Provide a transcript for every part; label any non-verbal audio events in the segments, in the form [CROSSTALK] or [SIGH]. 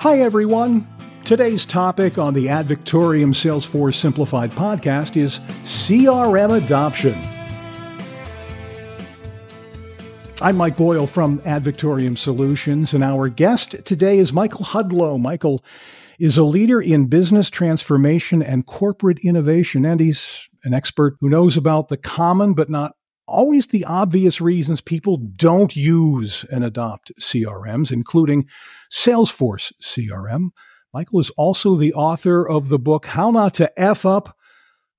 Hi, everyone. Today's topic on the Ad Victoriam Salesforce Simplified podcast is CRM adoption. I'm Mike Boyle from Ad Victoriam Solutions, and our guest today is Michael Hudlow. Michael is a leader in business transformation and corporate innovation, and he's an expert who knows about the common but not always the obvious reasons people don't use and adopt CRMs, including Salesforce CRM. Michael is also the author of the book How Not to F Up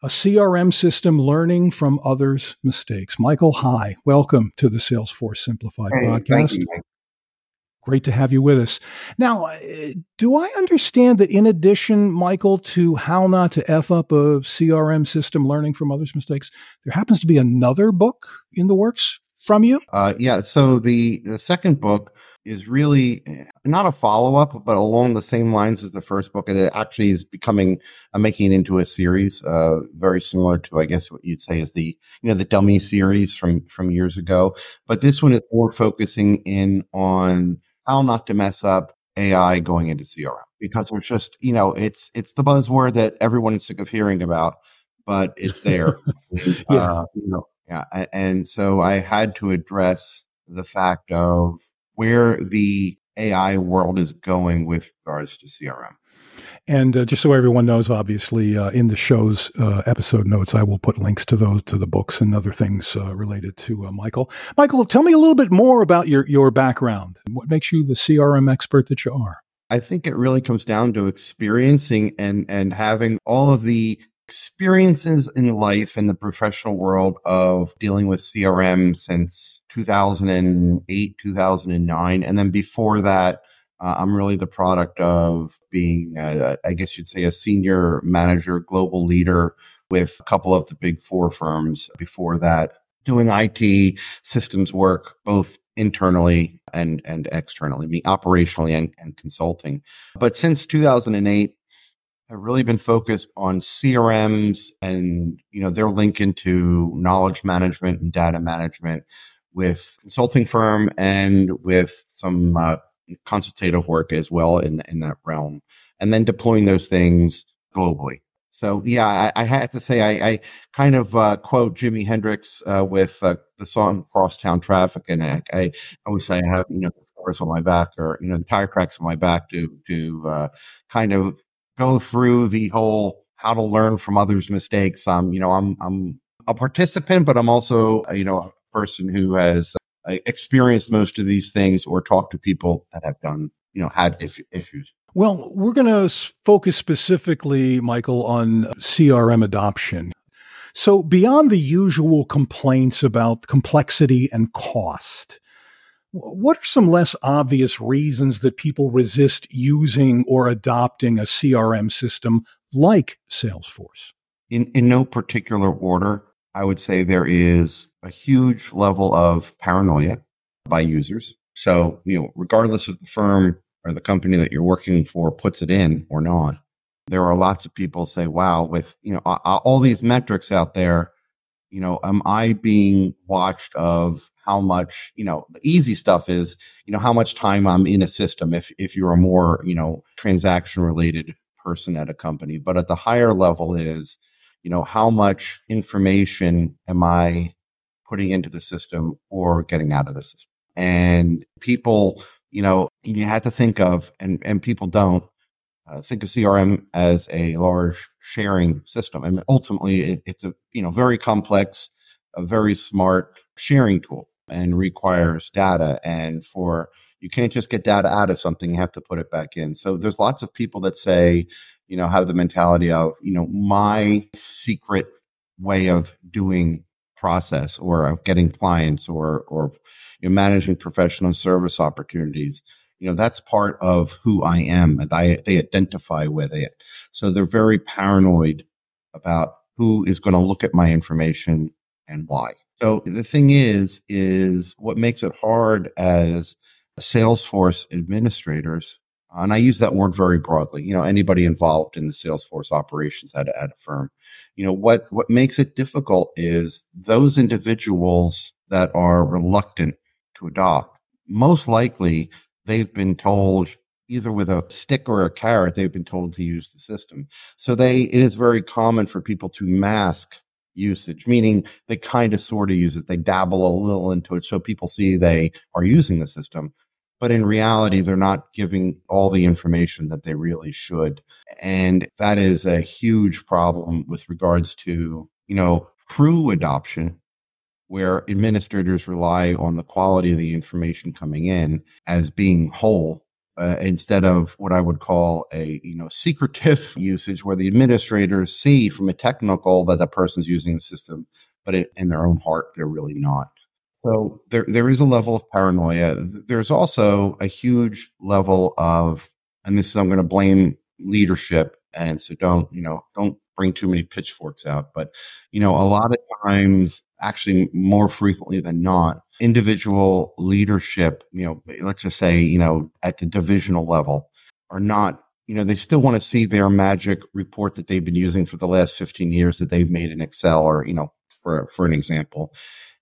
a CRM System Learning from Others' Mistakes. Michael, hi. Welcome to the Salesforce Simplified hey, podcast. You, Great to have you with us. Now, uh, do I understand that in addition, Michael, to how not to F up a CRM system learning from others' mistakes, there happens to be another book in the works from you? Uh, yeah. So the, the second book is really eh, not a follow up, but along the same lines as the first book. And it actually is becoming, uh, making it into a series, uh, very similar to, I guess, what you'd say is the, you know, the dummy series from, from years ago. But this one is more focusing in on how not to mess up AI going into CRM because there's just, you know, it's, it's the buzzword that everyone is sick of hearing about, but it's there. [LAUGHS] yeah. Uh, you know, yeah. And so I had to address the fact of where the AI world is going with regards to CRM. And uh, just so everyone knows, obviously, uh, in the show's uh, episode notes, I will put links to those to the books and other things uh, related to uh, Michael. Michael, tell me a little bit more about your your background. What makes you the CRM expert that you are? I think it really comes down to experiencing and and having all of the experiences in life in the professional world of dealing with CRM since 2008, 2009, and then before that uh, I'm really the product of being, uh, I guess you'd say, a senior manager, global leader with a couple of the big four firms before that, doing IT systems work, both internally and, and externally, me operationally and, and consulting. But since 2008, I've really been focused on CRMs and, you know, their link into knowledge management and data management with consulting firm and with some uh, consultative work as well in, in that realm, and then deploying those things globally. So yeah, I, I have to say I, I kind of uh, quote Jimi Hendrix uh, with uh, the song "Crosstown Traffic," and I, I always say I have you know scars on my back or you know the tire tracks on my back to to uh, kind of go through the whole how to learn from others' mistakes. Um, you know, I'm I'm a participant, but I'm also you know a person who has experienced most of these things or talked to people that have done, you know, had if- issues. Well, we're going to focus specifically, Michael, on CRM adoption. So, beyond the usual complaints about complexity and cost, what are some less obvious reasons that people resist using or adopting a CRM system like Salesforce? In, in no particular order, I would say there is a huge level of paranoia by users. So, you know, regardless of the firm or the company that you're working for puts it in or not, there are lots of people say, wow, with, you know, all these metrics out there, you know, am I being watched of how much, you know, the easy stuff is, you know, how much time I'm in a system if, if you're a more, you know, transaction related person at a company. But at the higher level is, you know, how much information am I putting into the system or getting out of the system? And people, you know, you have to think of, and, and people don't, uh, think of CRM as a large sharing system. and ultimately, it, it's a you know very complex, a very smart sharing tool, and requires data. And for you can't just get data out of something; you have to put it back in. So there's lots of people that say, you know, have the mentality of, you know, my secret way of doing process or of getting clients or, or you know, managing professional service opportunities. You know, that's part of who I am and I, they identify with it. So they're very paranoid about who is going to look at my information and why. So the thing is, is what makes it hard as Salesforce administrators Uh, and I use that word very broadly. You know, anybody involved in the Salesforce operations at, at a firm. You know, what, what makes it difficult is those individuals that are reluctant to adopt, most likely they've been told either with a stick or a carrot, they've been told to use the system. So they, it is very common for people to mask usage, meaning they kind of sort of use it. They dabble a little into it so people see they are using the system. But in reality, they're not giving all the information that they really should. And that is a huge problem with regards to, you know, true adoption where administrators rely on the quality of the information coming in as being whole uh, instead of what I would call a you know secretive [LAUGHS] usage, where the administrators see from a technical that the person's using the system, but in, in their own heart they're really not. So there there is a level of paranoia. There's also a huge level of, and this is I'm going to blame leadership, and so don't you know don't bring too many pitchforks out, but you know a lot of times actually more frequently than not, individual leadership, you know, let's just say, you know, at the divisional level are not, you know, they still want to see their magic report that they've been using for the last 15 years that they've made in Excel or, you know, for, for an example.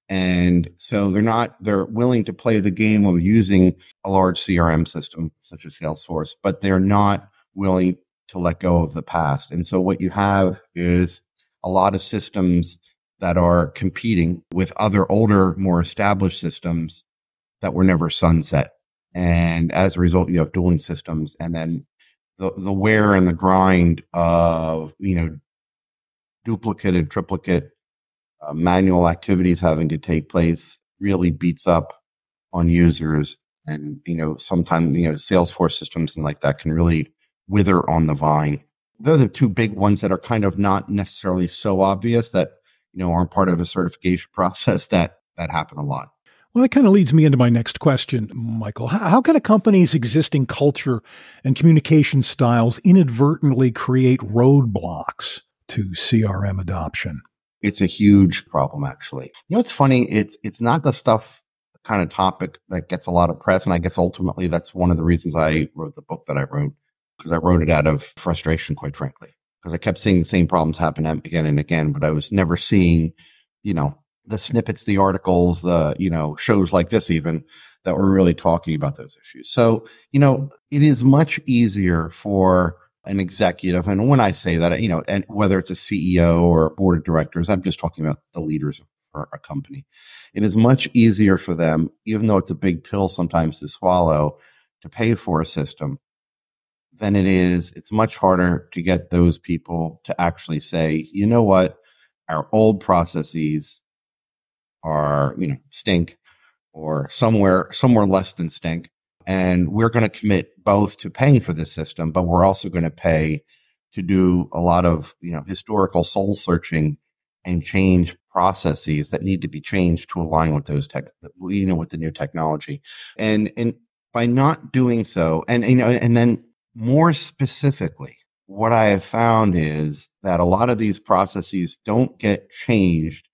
And so they're not, they're willing to play the game of using a large CRM system such as Salesforce, but they're not willing to let go of the past. And so what you have is a lot of systems that are competing with other older, more established systems that were never sunset. And as a result, you have dueling systems and then the, the wear and the grind of, you know, duplicate and triplicate uh, manual activities having to take place really beats up on users. And, you know, sometimes, you know, Salesforce systems and like that can really wither on the vine. They're the two big ones that are kind of not necessarily so obvious that you know, aren't part of a certification [LAUGHS] process that that happen a lot. Well, that kind of leads me into my next question, Michael. How, how can a company's existing culture and communication styles inadvertently create roadblocks to CRM adoption? It's a huge problem, actually. You know, it's funny. It's it's not the stuff kind of topic that gets a lot of press, and I guess ultimately that's one of the reasons I wrote the book that I wrote because I wrote it out of frustration, quite frankly because I kept seeing the same problems happen again and again, but I was never seeing, you know, the snippets, the articles, the, you know, shows like this even that were really talking about those issues. So, you know, it is much easier for an executive. And when I say that, you know, and whether it's a CEO or a board of directors, I'm just talking about the leaders of a company. It is much easier for them, even though it's a big pill sometimes to swallow, to pay for a system than it is, it's much harder to get those people to actually say, you know what, our old processes are, you know, stink or somewhere, somewhere less than stink. And we're going to commit both to paying for this system, but we're also going to pay to do a lot of, you know, historical soul searching and change processes that need to be changed to align with those tech, you know, with the new technology. And, and by not doing so, and, you know, and then more specifically, what I have found is that a lot of these processes don't get changed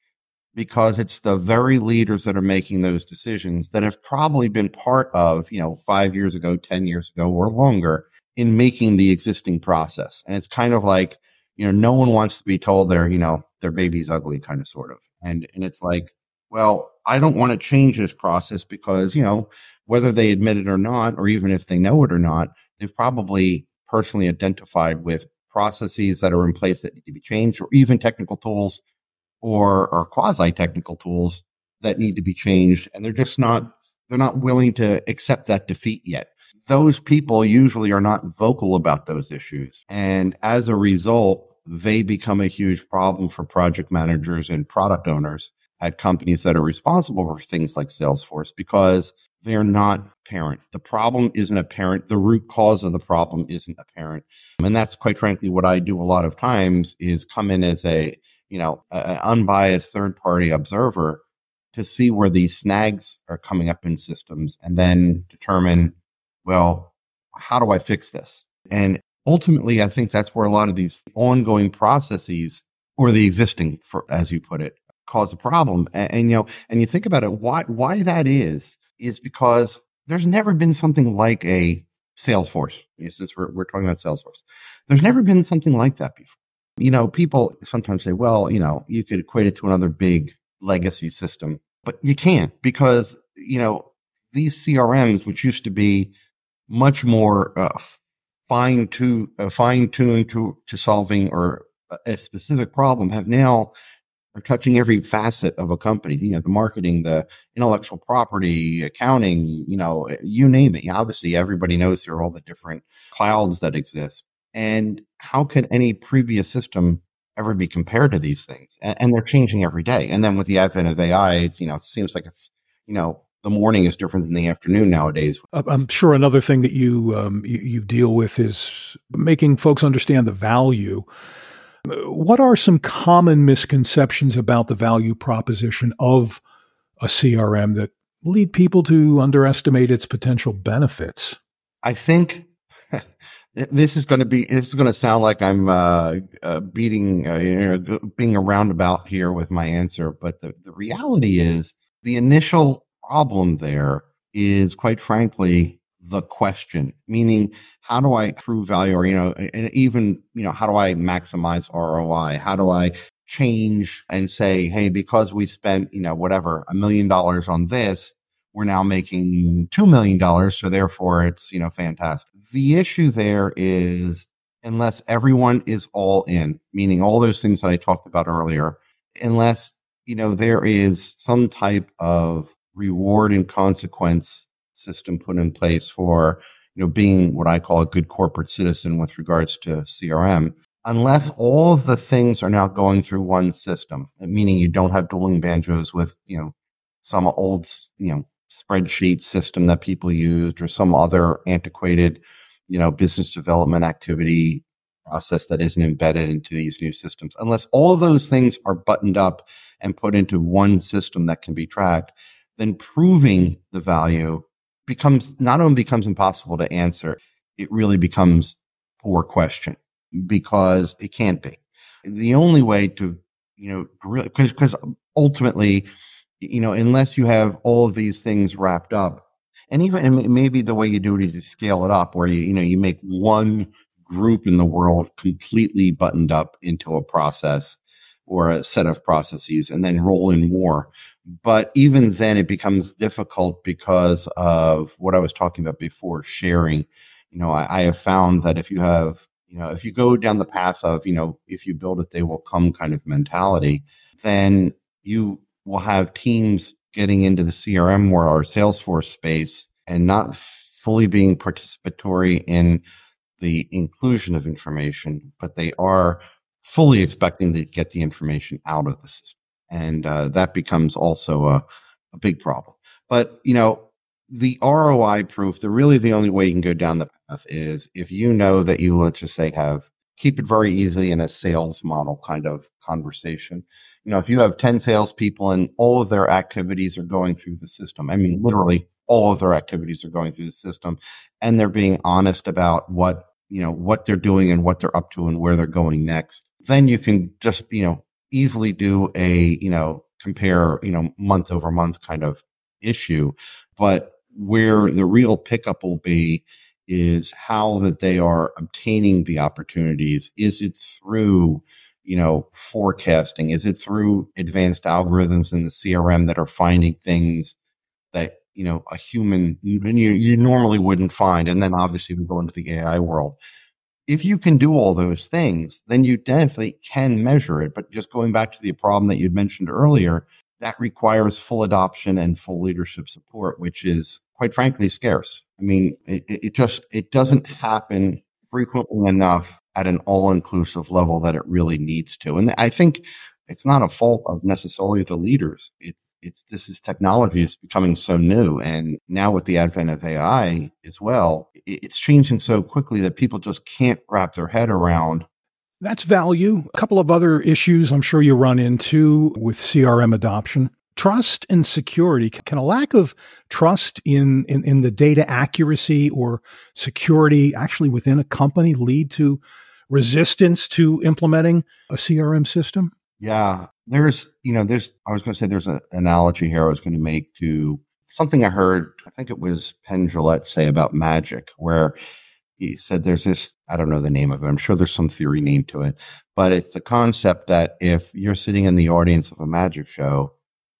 because it's the very leaders that are making those decisions that have probably been part of, you know, five years ago, 10 years ago or longer in making the existing process. And it's kind of like, you know, no one wants to be told their, you know, their baby's ugly kind of sort of. And, and it's like, well, I don't want to change this process because, you know, whether they admit it or not, or even if they know it or not, they've probably personally identified with processes that are in place that need to be changed or even technical tools or, quasi technical tools that need to be changed. And they're just not, they're not willing to accept that defeat yet. Those people usually are not vocal about those issues. And as a result, they become a huge problem for project managers and product owners at companies that are responsible for things like Salesforce because they're not apparent. The problem isn't apparent. The root cause of the problem isn't apparent. And that's quite frankly what I do a lot of times is come in as a, you know, an unbiased third party observer to see where these snags are coming up in systems and then determine, well, how do I fix this? And ultimately, I think that's where a lot of these ongoing processes or the existing, for, as you put it, cause a problem. And, and, you know, and you think about it, why, why that is, is because there's never been something like a Salesforce. You know, since we're, we're talking about Salesforce, there's never been something like that before. You know, people sometimes say, well, you know, you could equate it to another big legacy system, but you can't because, you know, these CRMs, which used to be much more uh, fine to uh, fine tuned to to solving or a specific problem have now are touching every facet of a company. You know, the marketing, the intellectual property, accounting. You know, you name it. Obviously, everybody knows there are all the different clouds that exist. And how can any previous system ever be compared to these things? And, and they're changing every day. And then with the advent of AI, it's, you know, it seems like it's, you know, the morning is different than the afternoon nowadays. I'm sure another thing that you, um, you, you deal with is making folks understand the value. What are some common misconceptions about the value proposition of a CRM that lead people to underestimate its potential benefits? I think [LAUGHS] this is going to be this is going to sound like I'm uh, uh, beating uh, you know being a roundabout here with my answer, but the, the reality is the initial problem there is quite frankly the question, meaning how do I prove value or, you know, and even, you know, how do I maximize ROI? How do I change and say, Hey, because we spent, you know, whatever, a million dollars on this, we're now making $2 million. So therefore it's, you know, fantastic. The issue there is unless everyone is all in, meaning all those things that I talked about earlier, unless, you know, there is some type of reward and consequence system put in place for you know being what I call a good corporate citizen with regards to CRM. Unless all of the things are now going through one system, meaning you don't have dueling banjos with you know some old you know spreadsheet system that people used or some other antiquated you know business development activity process that isn't embedded into these new systems unless all of those things are buttoned up and put into one system that can be tracked then proving the value becomes not only becomes impossible to answer, it really becomes poor question because it can't be. The only way to, you know, really, because, ultimately, you know, unless you have all of these things wrapped up, and even and maybe the way you do it is you scale it up where you, you know, you make one group in the world completely buttoned up into a process or a set of processes and then roll in more. But even then, it becomes difficult because of what I was talking about before sharing. You know, I, I, have found that if you have, you know, if you go down the path of, you know, if you build it, they will come kind of mentality, then you will have teams getting into the CRM or our Salesforce space and not fully being participatory in the inclusion of information, but they are fully expecting to get the information out of the system and uh, that becomes also a, a big problem. But you know, the ROI proof, the really the only way you can go down the path is if you know that you let's just say have keep it very easily in a sales model kind of conversation. You know, if you have 10 salespeople and all of their activities are going through the system, I mean, literally all of their activities are going through the system and they're being honest about what, you know, what they're doing and what they're up to and where they're going next, then you can just, you know, easily do a, you know, compare, you know, month over month kind of issue. But where the real pickup will be is how that they are obtaining the opportunities. Is it through, you know, forecasting? Is it through advanced algorithms in the CRM that are finding things that, you know, a human you, you normally wouldn't find? And then obviously we go into the AI world if you can do all those things, then you definitely can measure it. But just going back to the problem that you'd mentioned earlier, that requires full adoption and full leadership support, which is quite frankly scarce. I mean, it, it just, it doesn't happen frequently enough at an all inclusive level that it really needs to. And I think it's not a fault of necessarily the leaders. It's it's this is technology is becoming so new and now with the advent of ai as well it's changing so quickly that people just can't wrap their head around that's value a couple of other issues i'm sure you run into with crm adoption trust and security can a lack of trust in, in, in the data accuracy or security actually within a company lead to resistance to implementing a crm system yeah there's, you know, there's, I was going to say there's an analogy here I was going to make to something I heard, I think it was Penn Jillette say about magic, where he said there's this, I don't know the name of it. I'm sure there's some theory name to it, but it's the concept that if you're sitting in the audience of a magic show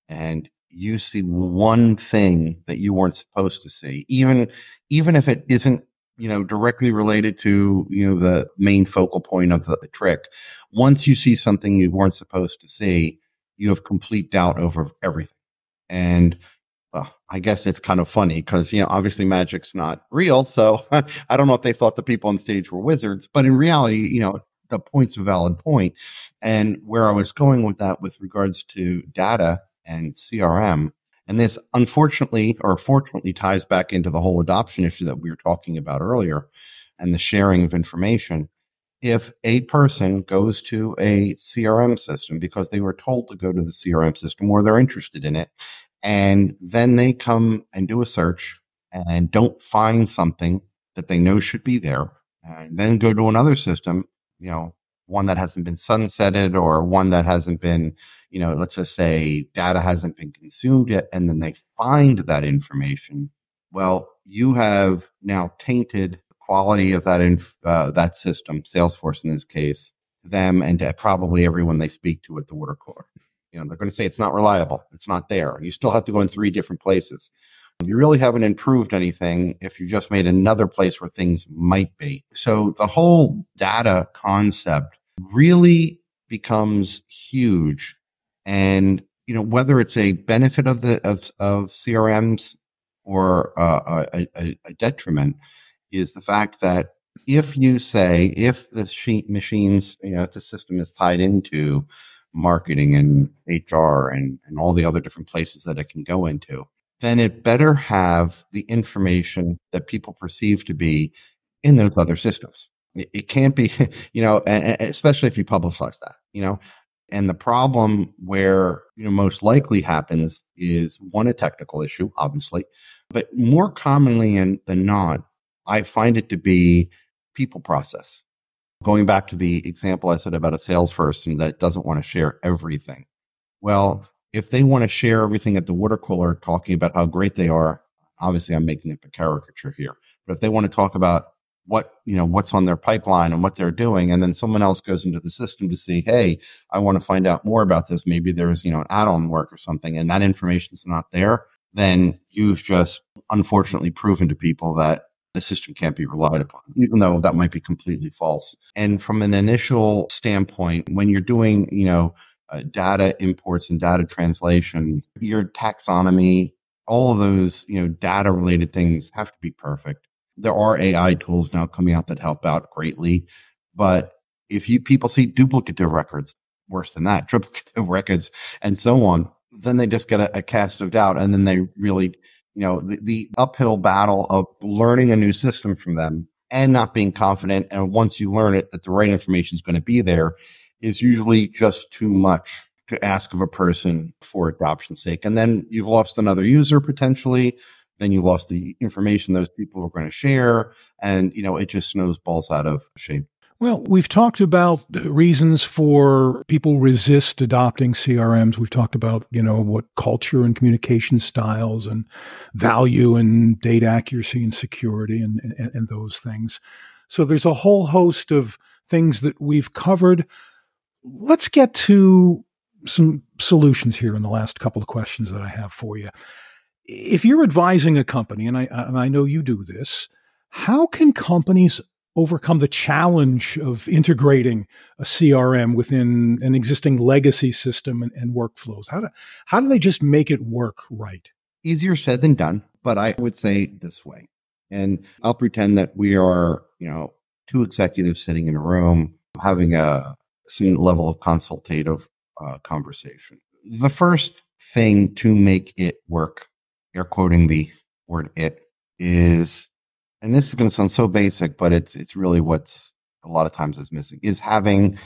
and you see one thing that you weren't supposed to see, even, even if it isn't, you know, directly related to, you know, the main focal point of the, the trick. Once you see something you weren't supposed to see, you have complete doubt over everything. And well, I guess it's kind of funny because, you know, obviously magic's not real. So [LAUGHS] I don't know if they thought the people on stage were wizards, but in reality, you know, the point's a valid point. And where I was going with that with regards to data and CRM, and this unfortunately or fortunately ties back into the whole adoption issue that we were talking about earlier and the sharing of information. If a person goes to a CRM system because they were told to go to the CRM system or they're interested in it, and then they come and do a search and don't find something that they know should be there, and then go to another system, you know, one that hasn't been sunsetted or one that hasn't been, you know, let's just say data hasn't been consumed yet, and then they find that information. Well, you have now tainted the quality of that inf- uh, that system, Salesforce in this case, them and probably everyone they speak to at the water cooler. You know, they're going to say it's not reliable, it's not there. You still have to go in three different places. You really haven't improved anything if you just made another place where things might be. So the whole data concept really becomes huge. And, you know, whether it's a benefit of the, of, of CRMs or uh, a, a, a detriment is the fact that if you say, if the sheet machines, you know, if the system is tied into marketing and HR and, and all the other different places that it can go into, then it better have the information that people perceive to be in those other systems. It, can't be, [LAUGHS] you know, and, and especially if you publicize that, you know. And the problem where, you know, most likely happens is one, a technical issue, obviously, but more commonly in, than not, I find it to be people process. Going back to the example I said about a salesperson that doesn't want to share everything. Well, if they want to share everything at the water cooler talking about how great they are, obviously I'm making up a caricature here. But if they want to talk about what, you know, what's on their pipeline and what they're doing, and then someone else goes into the system to see, hey, I want to find out more about this. Maybe there's, you know, an add-on work or something, and that information's not there, then you've just unfortunately proven to people that the system can't be relied upon, even though that might be completely false. And from an initial standpoint, when you're doing, you know, uh, data imports and data translations, your taxonomy, all of those, you know, data related things have to be perfect. There are AI tools now coming out that help out greatly. But if you people see duplicative records, worse than that, [LAUGHS] triplicative records and so on, then they just get a, a cast of doubt. And then they really, you know, the, the uphill battle of learning a new system from them and not being confident. And once you learn it, that the right information is going to be there is usually just too much to ask of a person for adoption's sake. And then you've lost another user potentially. Then you lost the information those people were going to share. And, you know, it just snowballs out of shape. Well, we've talked about reasons for people resist adopting CRMs. We've talked about, you know, what culture and communication styles and value and data accuracy and security and, and, and those things. So there's a whole host of things that we've covered let's get to some solutions here in the last couple of questions that I have for you. If you're advising a company, and I, and I know you do this, how can companies overcome the challenge of integrating a CRM within an existing legacy system and, and workflows? How do, how do they just make it work right? Easier said than done, but I would say this way. And I'll pretend that we are, you know, two executives sitting in a room having a, certain level of consultative uh, conversation. The first thing to make it work, air quoting the word it, is, and this is going to sound so basic, but it's it's really what's a lot of times is missing, is having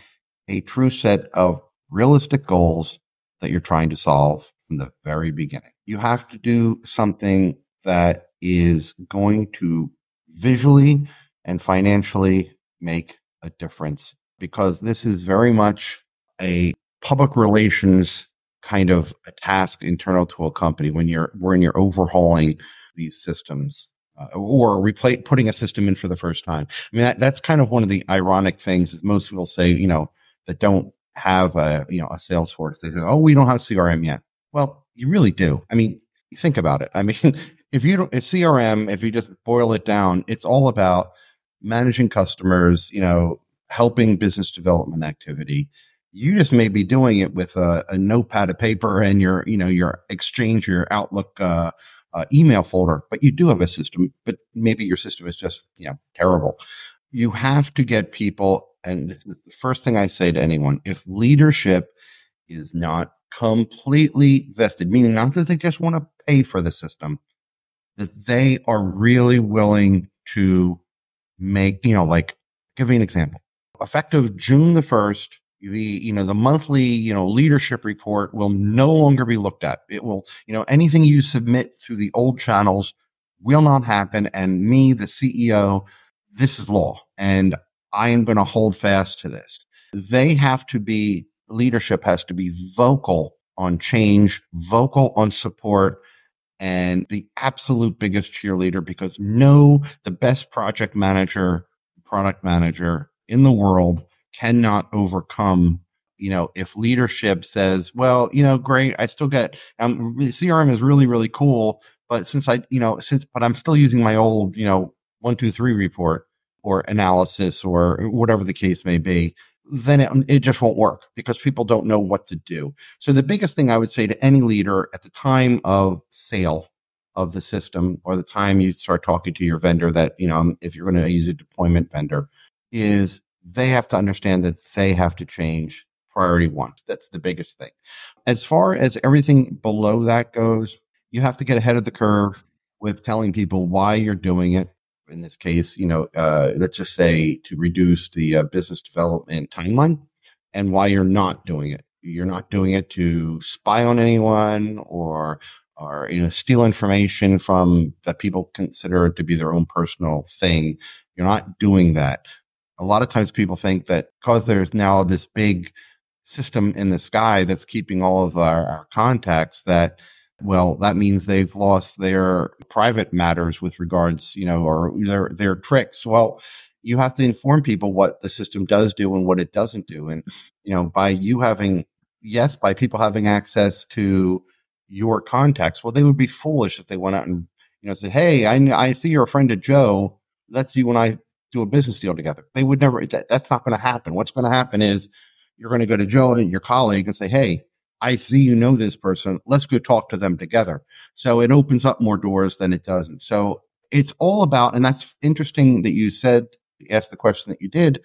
a true set of realistic goals that you're trying to solve from the very beginning. You have to do something that is going to visually and financially make a difference because this is very much a public relations kind of a task internal to a company when you're when you're overhauling these systems uh, or putting a system in for the first time. I mean that, that's kind of one of the ironic things is most people say you know that don't have a you know a Salesforce they say oh we don't have CRM yet. Well You really do. I mean, think about it. I [LAUGHS] mean, if you don't, it's CRM, if you just boil it down, it's all about managing customers, you know, helping business development activity. You just may be doing it with a, a notepad of paper and your, you know, your exchange, or your Outlook, uh, uh, email folder, but you do have a system, but maybe your system is just, you know, terrible. You have to get people. And this is the first thing I say to anyone. If leadership is not completely vested, meaning not that they just want to pay for the system, that they are really willing to make, you know, like give you an example. Effective June the 1st, the, you know, the monthly, you know, leadership report will no longer be looked at. It will, you know, anything you submit through the old channels will not happen. And me, the CEO, this is law and I am going to hold fast to this. They have to be, leadership has to be vocal on change, vocal on support, and the absolute biggest cheerleader because no, the best project manager, product manager in the world cannot overcome you know, if leadership says, well, you know, great, I still get, um, CRM is really, really cool, but since I, you know, since, but I'm still using my old, you know, one, two, three report or analysis or whatever the case may be, then it, it just won't work because people don't know what to do. So the biggest thing I would say to any leader at the time of sale of the system or the time you start talking to your vendor that, you know, if you're going to use a deployment vendor is they have to understand that they have to change priority one. That's the biggest thing. As far as everything below that goes, you have to get ahead of the curve with telling people why you're doing it in this case, you know, uh, let's just say to reduce the uh, business development timeline and why you're not doing it. You're not doing it to spy on anyone or, or, you know, steal information from that people consider to be their own personal thing. You're not doing that. A lot of times people think that because there's now this big system in the sky that's keeping all of our, our contacts that well, that means they've lost their private matters with regards, you know, or their their tricks. Well, you have to inform people what the system does do and what it doesn't do. And, you know, by you having, yes, by people having access to your contacts, well, they would be foolish if they went out and, you know, said, Hey, I, I see you're a friend of Joe. Let's see when I do a business deal together. They would never, that, that's not going to happen. What's going to happen is you're going to go to Joe and your colleague and say, Hey, I see you know this person. Let's go talk to them together. So it opens up more doors than it doesn't. So it's all about, and that's interesting that you said, asked the question that you did,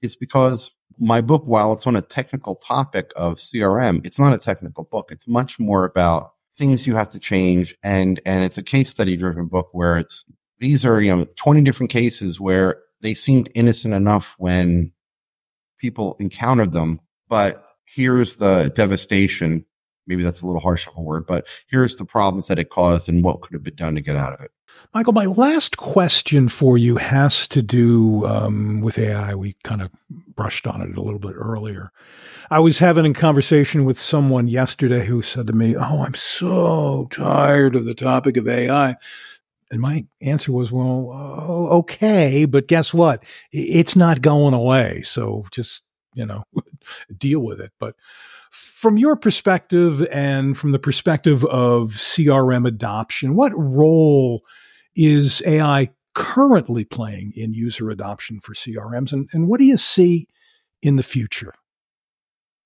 is because my book, while it's on a technical topic of CRM, it's not a technical book. It's much more about things you have to change. And, and it's a case study driven book where it's, these are, you know, 20 different cases where they seemed innocent enough when people encountered them, but here's the devastation. Maybe that's a little harsh of a word, but here's the problems that it caused and what could have been done to get out of it. Michael, my last question for you has to do um, with AI. We kind of brushed on it a little bit earlier. I was having a conversation with someone yesterday who said to me, Oh, I'm so tired of the topic of AI. And my answer was, Well, uh, okay, but guess what? It's not going away. So just you know, [LAUGHS] deal with it. But from your perspective and from the perspective of CRM adoption, what role is AI currently playing in user adoption for CRMs? And, and what do you see in the future?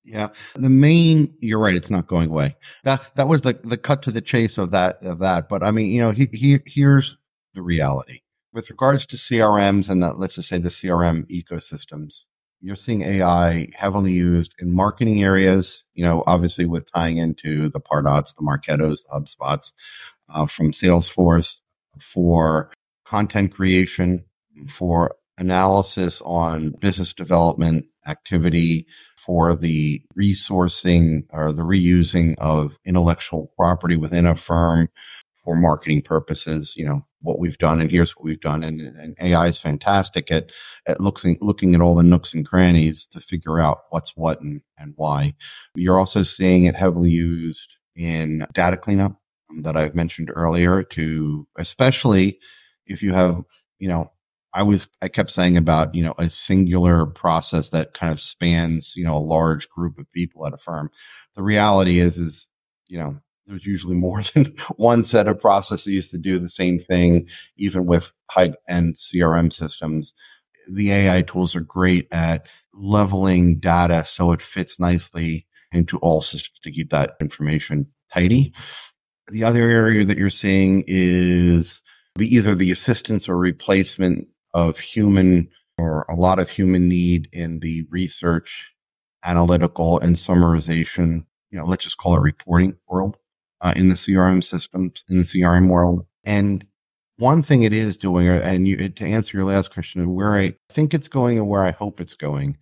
Yeah, the main. You're right. It's not going away. That that was the the cut to the chase of that of that. But I mean, you know, he, he here's the reality with regards to CRMs and that. Let's just say the CRM ecosystems you're seeing AI heavily used in marketing areas, you know, obviously with tying into the Pardots, the Marketos, the HubSpots uh, from Salesforce for content creation, for analysis on business development activity, for the resourcing or the reusing of intellectual property within a firm for marketing purposes, you know, what we've done and here's what we've done. And, and AI is fantastic at, at looking, looking at all the nooks and crannies to figure out what's what and, and why. You're also seeing it heavily used in data cleanup that I've mentioned earlier to, especially if you have, you know, I was, I kept saying about, you know, a singular process that kind of spans, you know, a large group of people at a firm. The reality is, is, you know, there's usually more [LAUGHS] than one set of processes to do the same thing, even with high end CRM systems. The AI tools are great at leveling data so it fits nicely into all systems to keep that information tidy. The other area that you're seeing is the, either the assistance or replacement of human or a lot of human need in the research, analytical, and summarization. You know, let's just call it reporting world uh, in the CRM systems in the CRM world. And one thing it is doing, and you, to answer your last question, where I think it's going and where I hope it's going,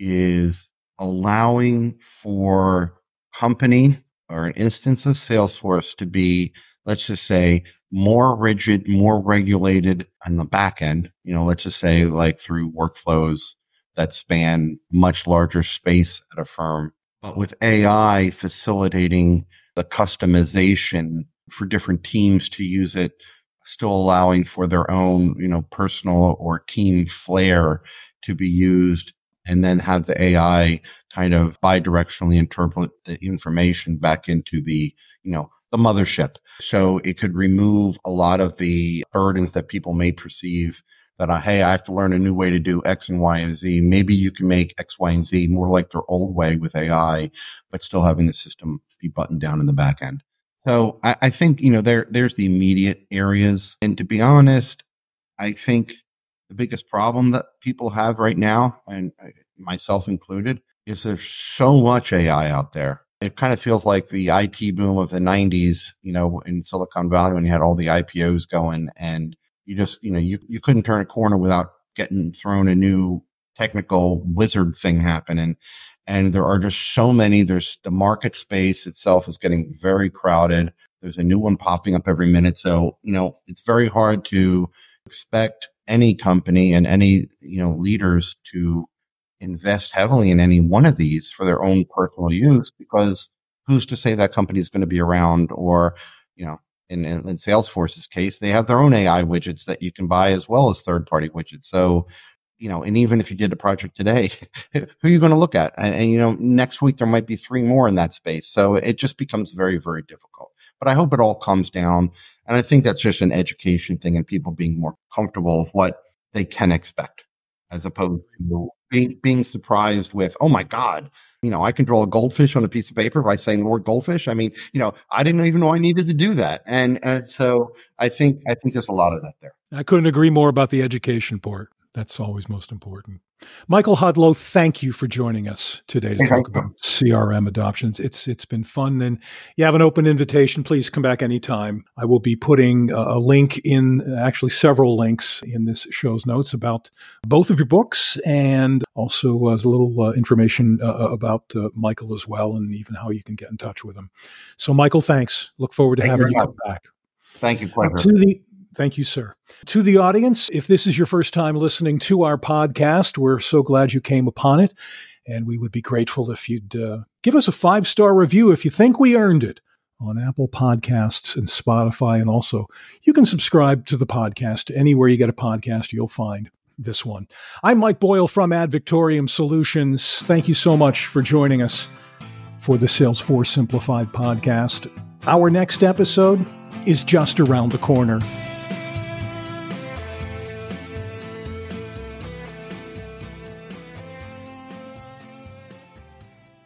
is allowing for company or an instance of Salesforce to be, let's just say, more rigid, more regulated on the back end. You know, let's just say like through workflows that span much larger space at a firm, but with AI facilitating the customization for different teams to use it, still allowing for their own, you know, personal or team flair to be used and then have the AI kind of bidirectionally interpret the information back into the, you know, the mothership. So it could remove a lot of the burdens that people may perceive that, uh, hey, I have to learn a new way to do X and Y and Z. Maybe you can make X, Y, and Z more like their old way with AI, but still having the system be buttoned down in the back end. So I, I think, you know, there, there's the immediate areas. And to be honest, I think the biggest problem that people have right now, and uh, myself included, is there's so much AI out there. It kind of feels like the IT boom of the 90s, you know, in Silicon Valley when you had all the IPOs going and you just, you know, you, you couldn't turn a corner without getting thrown a new technical wizard thing happening. And there are just so many. There's the market space itself is getting very crowded. There's a new one popping up every minute. So, you know, it's very hard to expect any company and any, you know, leaders to invest heavily in any one of these for their own personal use because who's to say that company is going to be around or, you know, in, in, in, Salesforce's case, they have their own AI widgets that you can buy as well as third party widgets. So, you know, and even if you did a project today, [LAUGHS] who are you going to look at? And, and, you know, next week there might be three more in that space. So it just becomes very, very difficult. But I hope it all comes down. And I think that's just an education thing and people being more comfortable with what they can expect as opposed to being, being surprised with, oh my God, you know, I can draw a goldfish on a piece of paper by saying the word goldfish. I mean, you know, I didn't even know I needed to do that. And, and so I think, I think there's a lot of that there. I couldn't agree more about the education part. That's always most important. Michael Hudlow, thank you for joining us today to talk about CRM adoptions. It's it's been fun, and you have an open invitation. Please come back anytime. I will be putting a link in, actually several links in this show's notes about both of your books, and also uh, a little uh, information uh, uh, about uh, Michael as well, and even how you can get in touch with him. So, Michael, thanks. Look forward to Thank having you, you come back. Thank you. To the Thank you, sir. To the audience, if this is your first time listening to our podcast, we're so glad you came upon it. And we would be grateful if you'd uh, give us a five star review if you think we earned it on Apple Podcasts and Spotify. And also, you can subscribe to the podcast anywhere you get a podcast, you'll find this one. I'm Mike Boyle from Ad Victoriam Solutions. Thank you so much for joining us for the Salesforce Simplified podcast. Our next episode is just around the corner.